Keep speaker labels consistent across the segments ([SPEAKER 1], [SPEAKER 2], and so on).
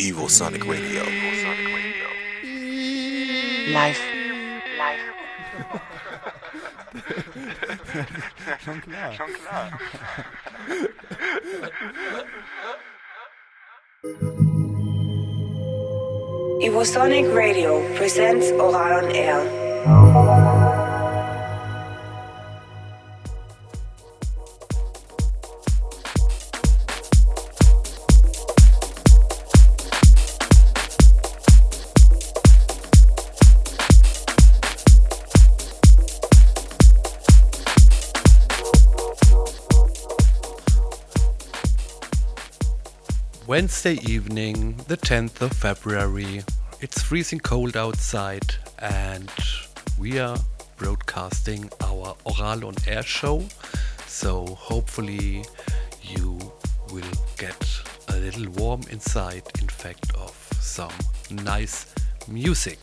[SPEAKER 1] Evosonic Radio.
[SPEAKER 2] Live. Live.
[SPEAKER 3] Schon klar.
[SPEAKER 4] Klar.
[SPEAKER 2] Evosonic Radio presents Ohral on Air.
[SPEAKER 5] Wednesday evening, the 10th of February. It's freezing cold outside, and we are broadcasting our Ohral on Air show. So, hopefully, you will get a little warm inside, in fact, of some nice music.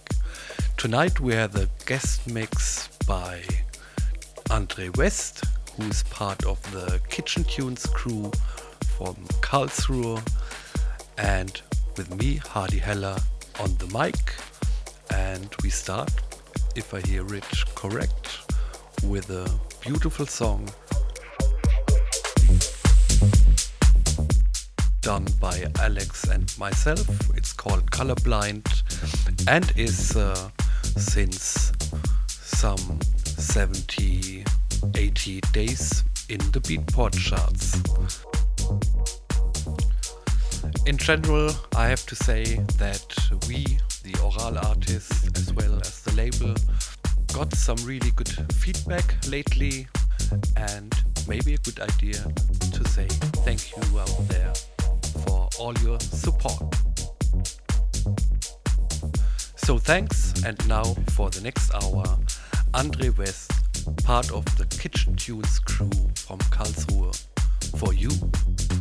[SPEAKER 5] Tonight, we have a guest mix by Andre West, who is part of the Kitchen Tunes crew from Karlsruhe, and with me, Hardy Heller, on the mic. And we start, if I hear it correct, with a beautiful song done by Alex and myself. It's called Colorblind and is uh, since some 70 80 days in the Beatport charts. In general, I have to say that we, the Ohral artists, as well as the label, got some really good feedback lately, and maybe a good idea to say thank you out there for all your support. So thanks, and now for the next hour, Andre West, part of the Kitchen Tunes crew from Karlsruhe, for you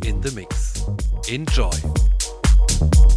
[SPEAKER 5] in the mix. Enjoy!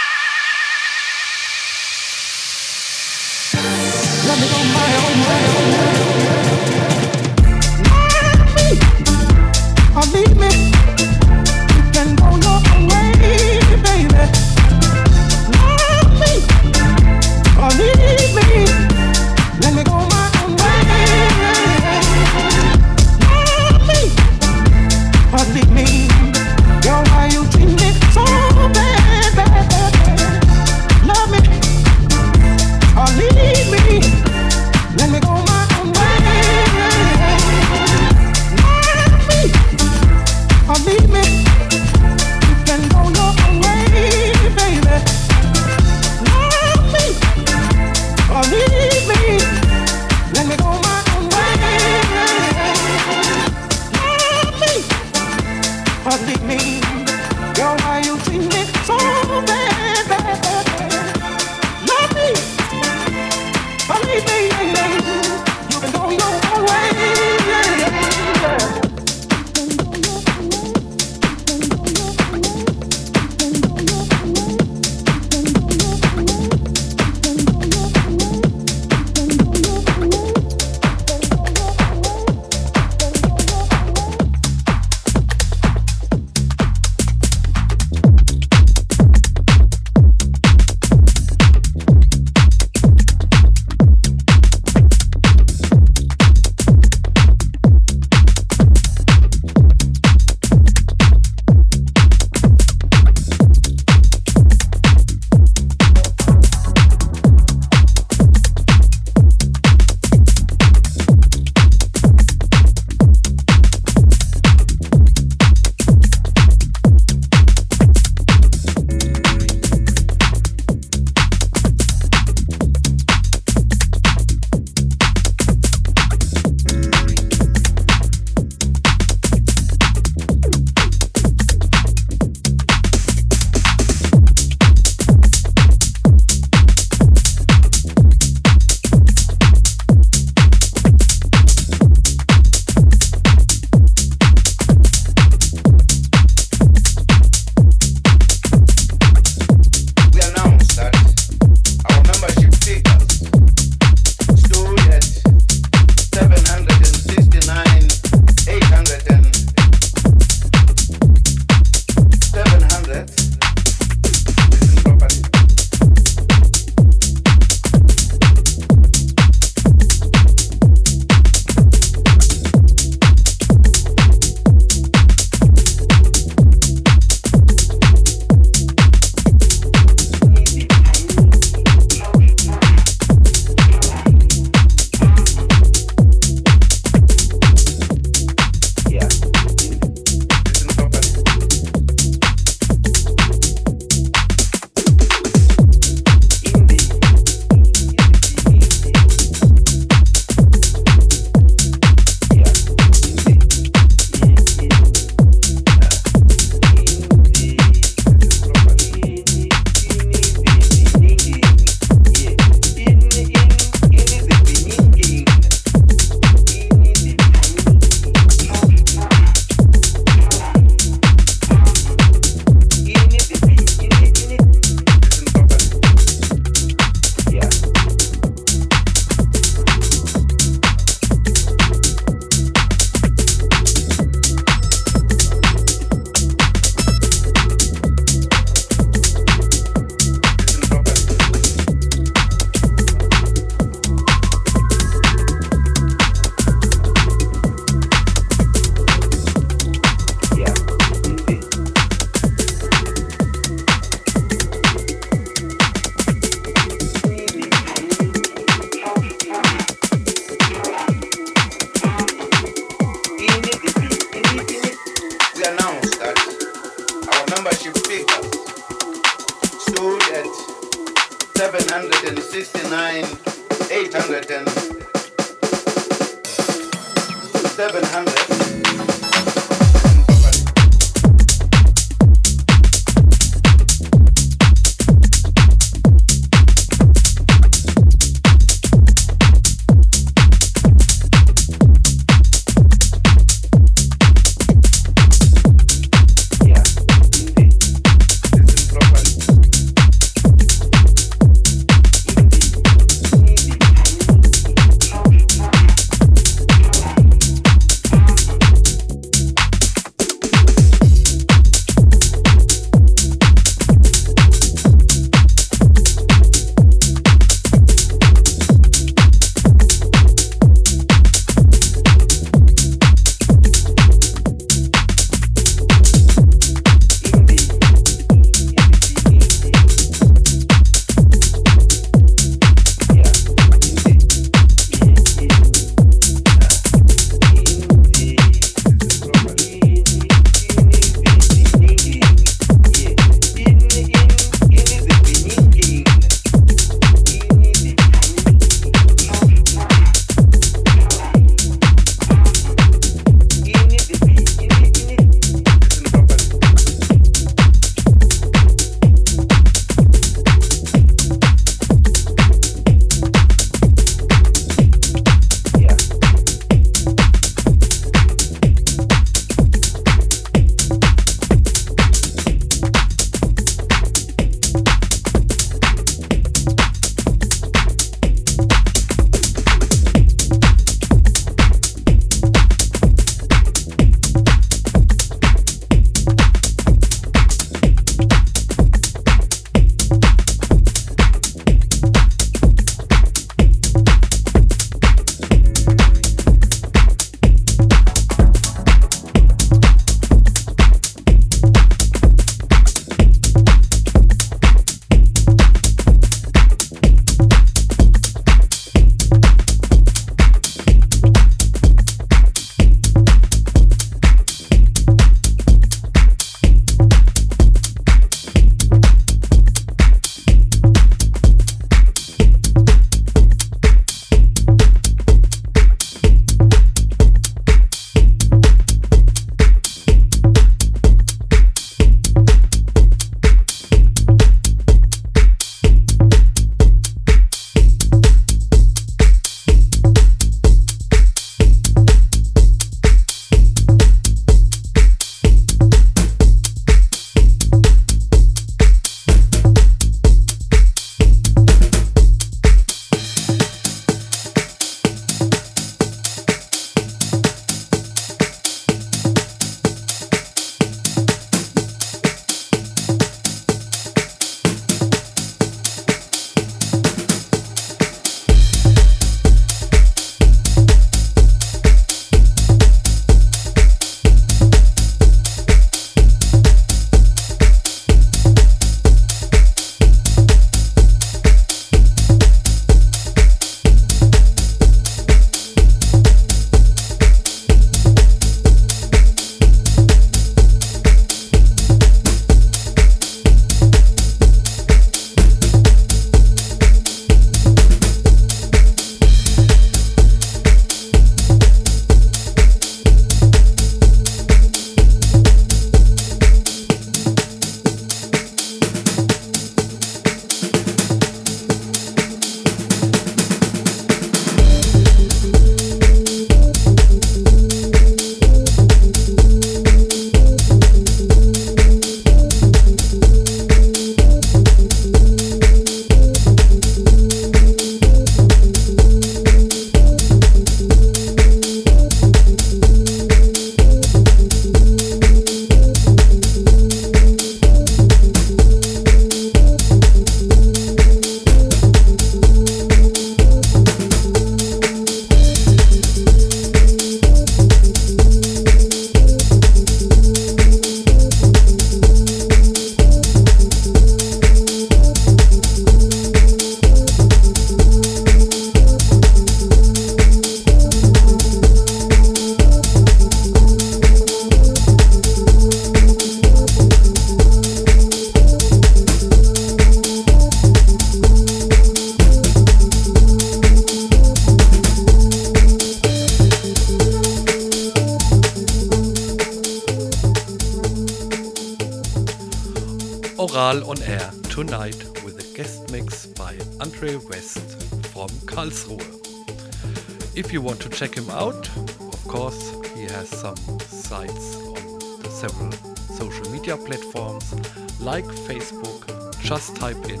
[SPEAKER 5] Out, of course, he has some sites on several social media platforms like Facebook. Just type in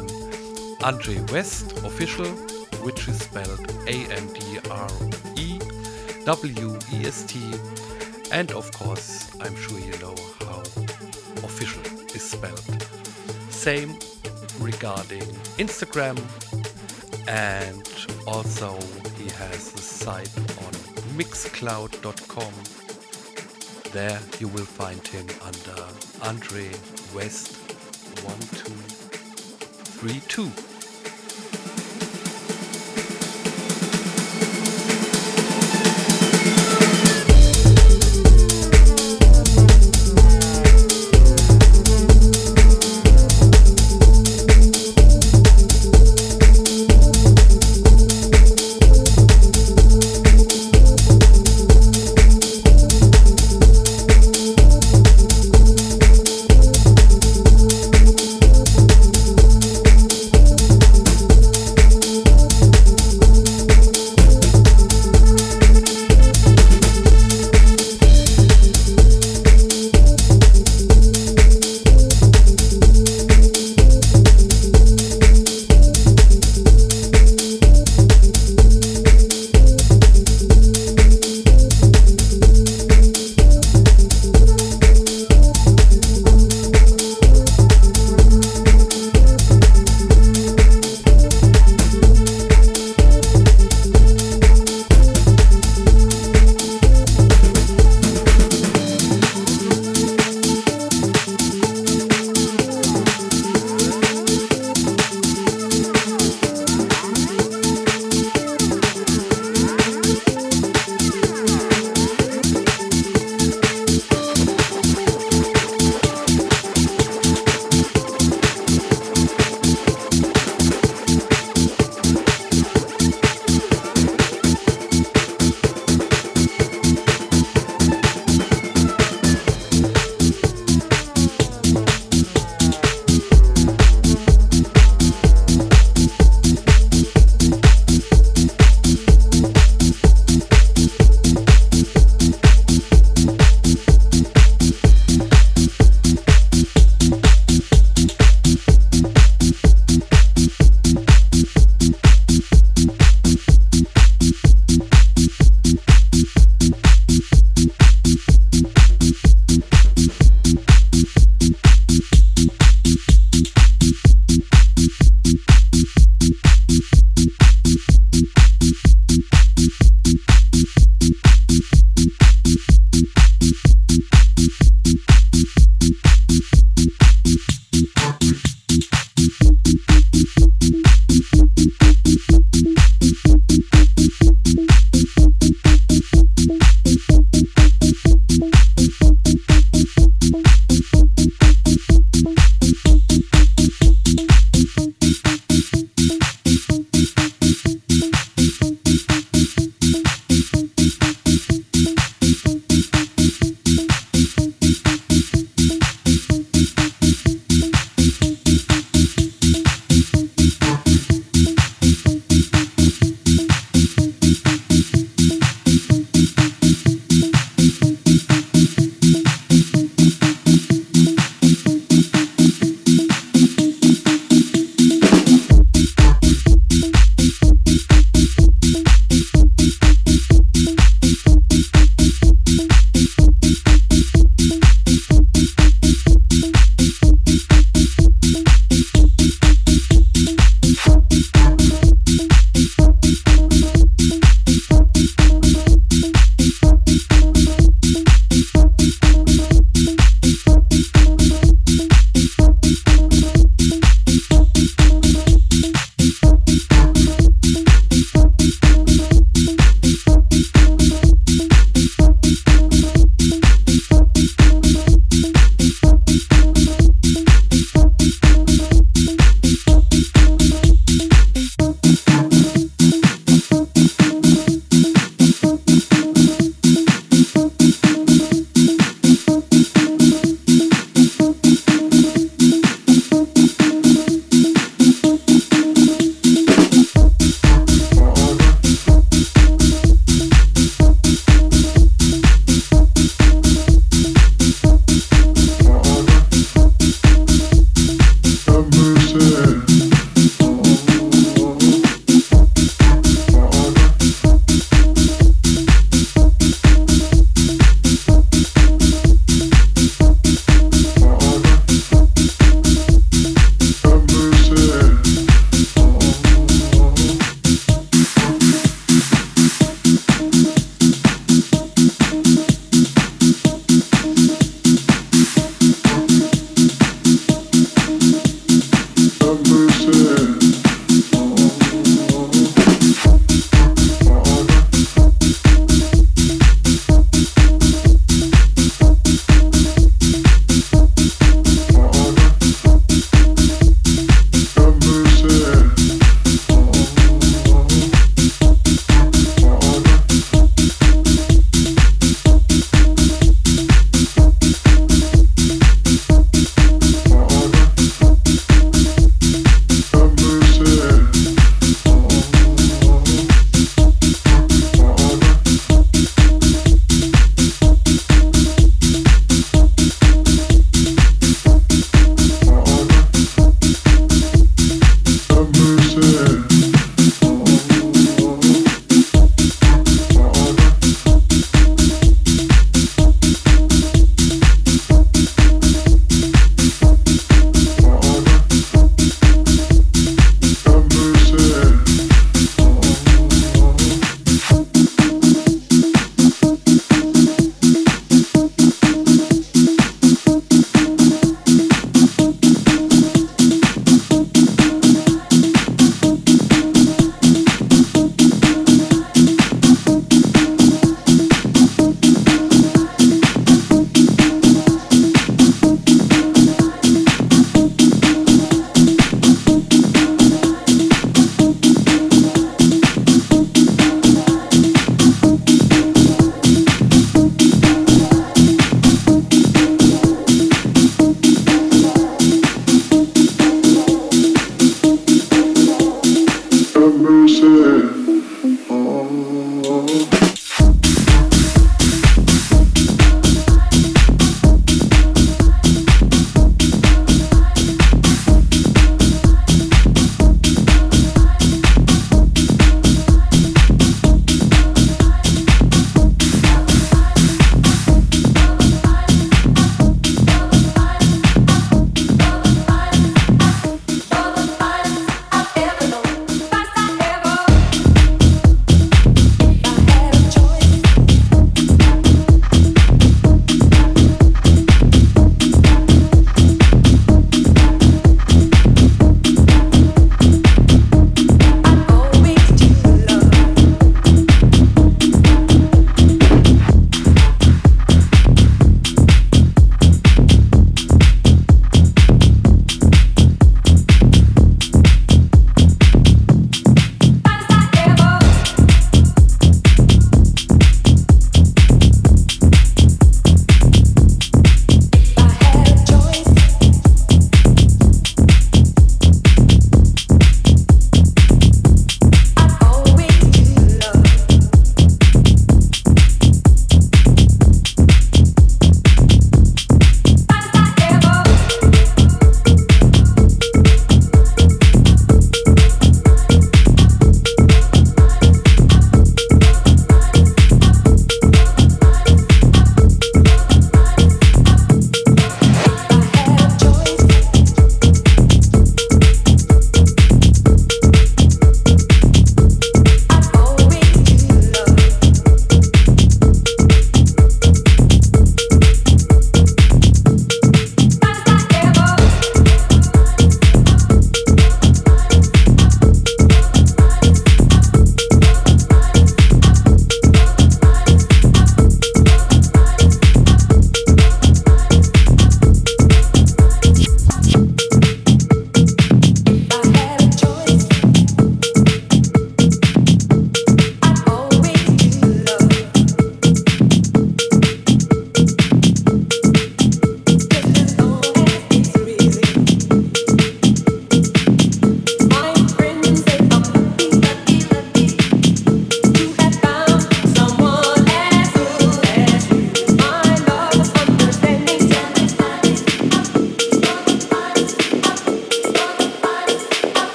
[SPEAKER 5] Andre West official, which is spelled A N D R E W E S T. And of course, I'm sure you know how official is spelled. Same regarding Instagram, and also he has a site on mixcloud.com. There you will find him under Andre West 1232.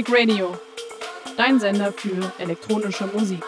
[SPEAKER 6] Sonic Radio, dein Sender für elektronische Musik.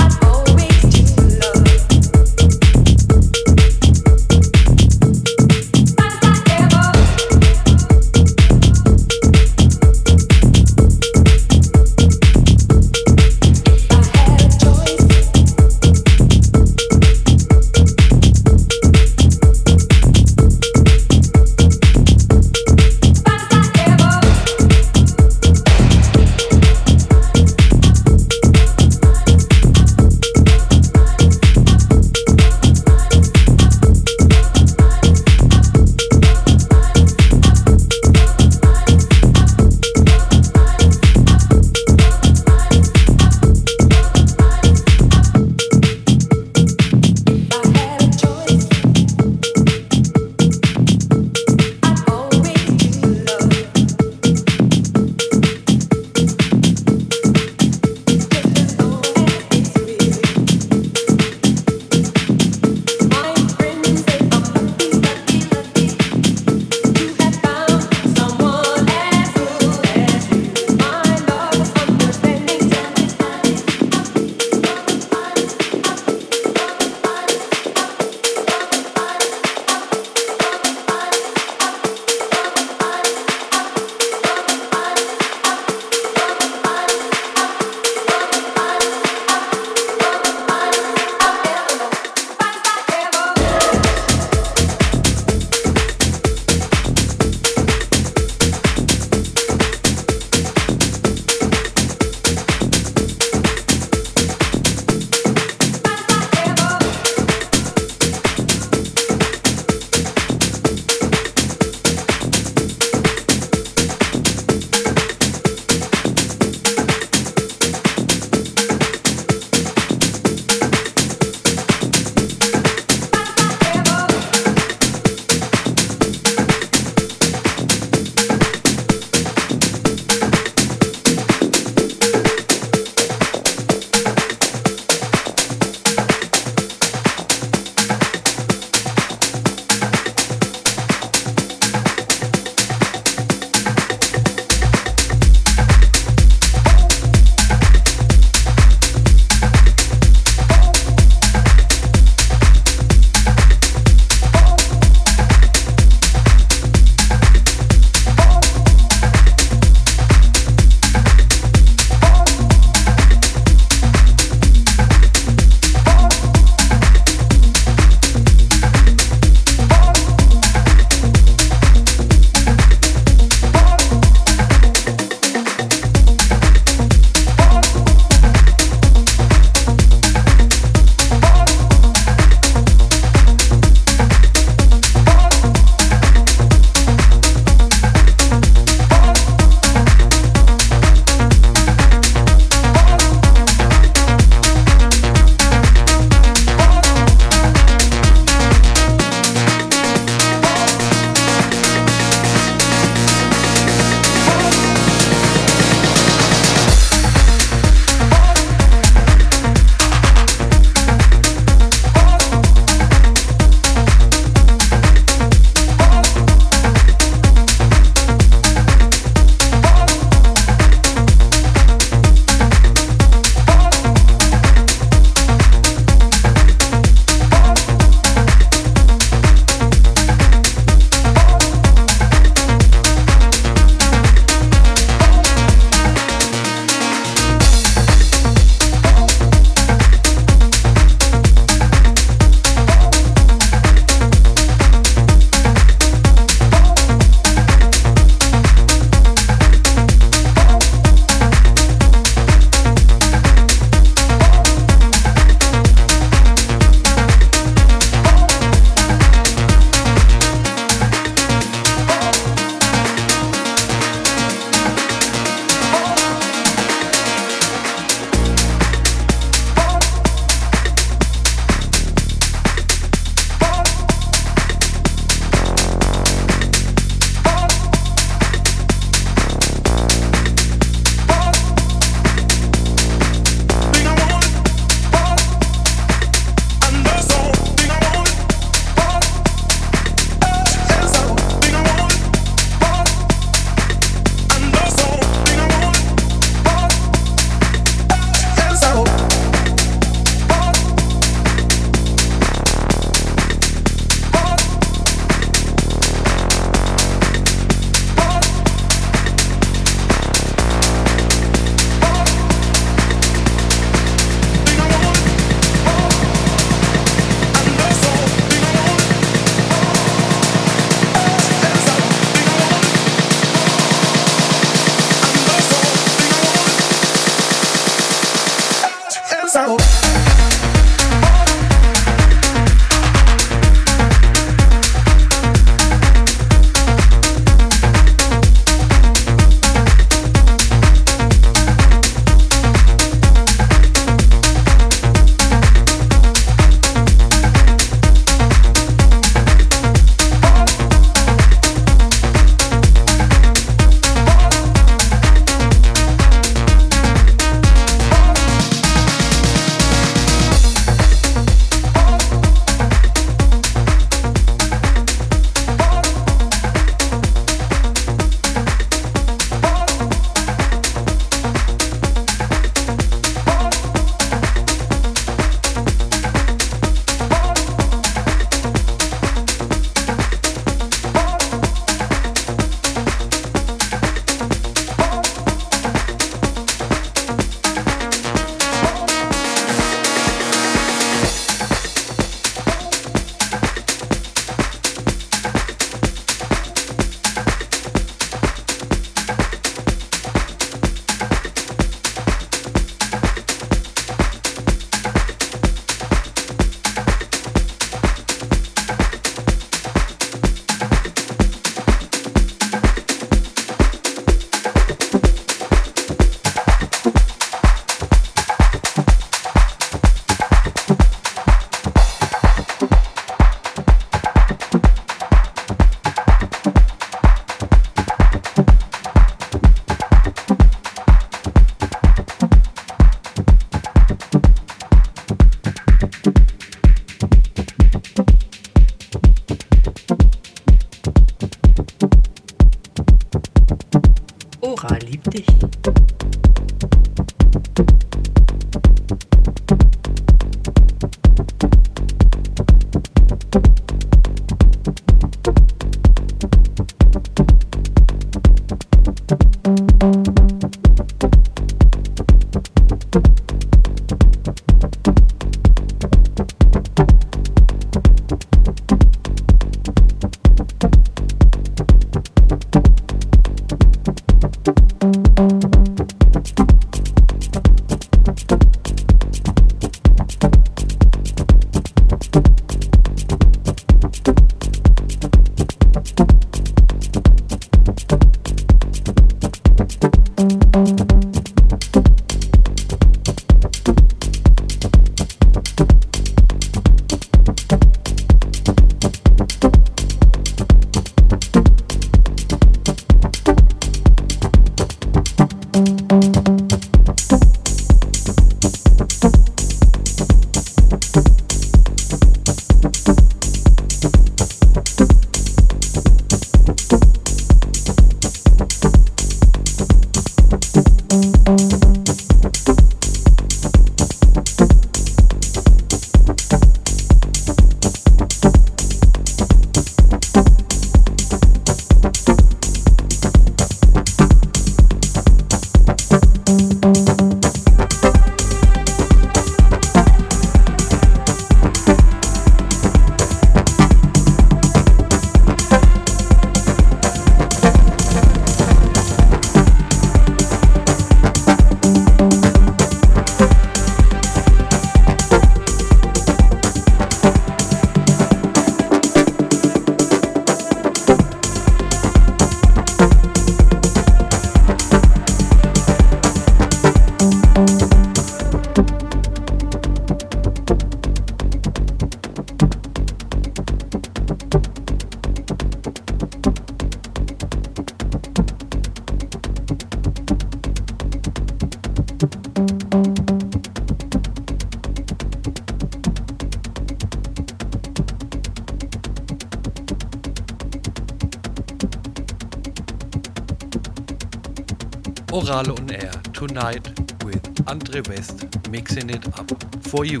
[SPEAKER 5] Andre West mixing it up for you.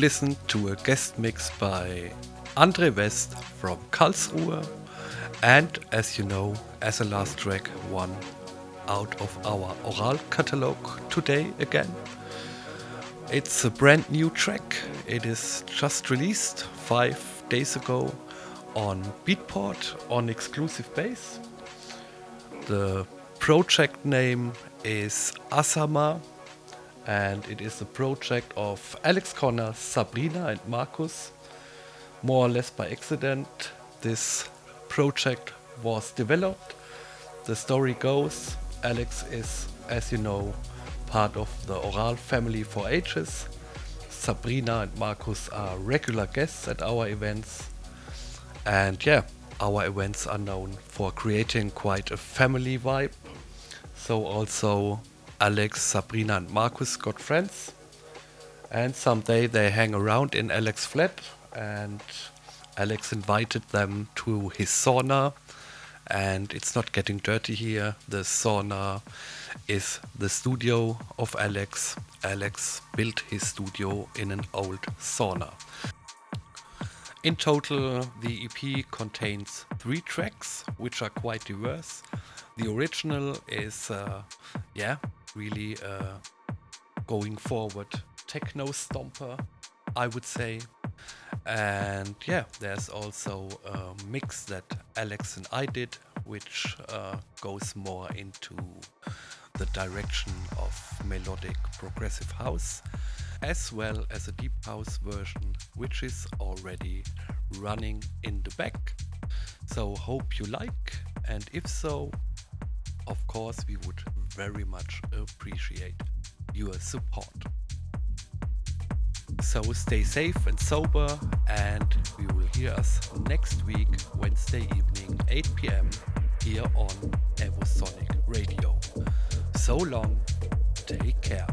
[SPEAKER 5] Listened to a guest mix by Andre West from Karlsruhe, and as you know, as a last track, one out of our Ohral catalogue today again. It's a brand new track. It is just released five days ago on Beatport on exclusive base. The project name is Asama and it is a project of Alex Connor, Sabrina, and Marcus. More or less by accident, this project was developed. The story goes Alex is, as you know, part of the Ohral family for ages. Sabrina and Marcus are regular guests at our events. And yeah, our events are known for creating quite a family vibe. So also Alex, Sabrina and Marcus got friends. And someday they hang around in Alex flat and Alex invited them to his sauna and it's not getting dirty here. The sauna is the studio of Alex. Alex built his studio in an old sauna. In total, the EP contains three tracks, which are quite diverse. The original is, uh, yeah, really uh, going forward techno stomper, I would say. And yeah, there's also a mix that Alex and I did, which uh, goes more into the direction of melodic progressive house, as well as a deep house version, which is already running in the back. So, hope you like, and if so, of course, we would very much appreciate your support. So stay safe and sober, and we will hear us next week, Wednesday evening, 8 pm, here on Evosonic Radio. So long, take care.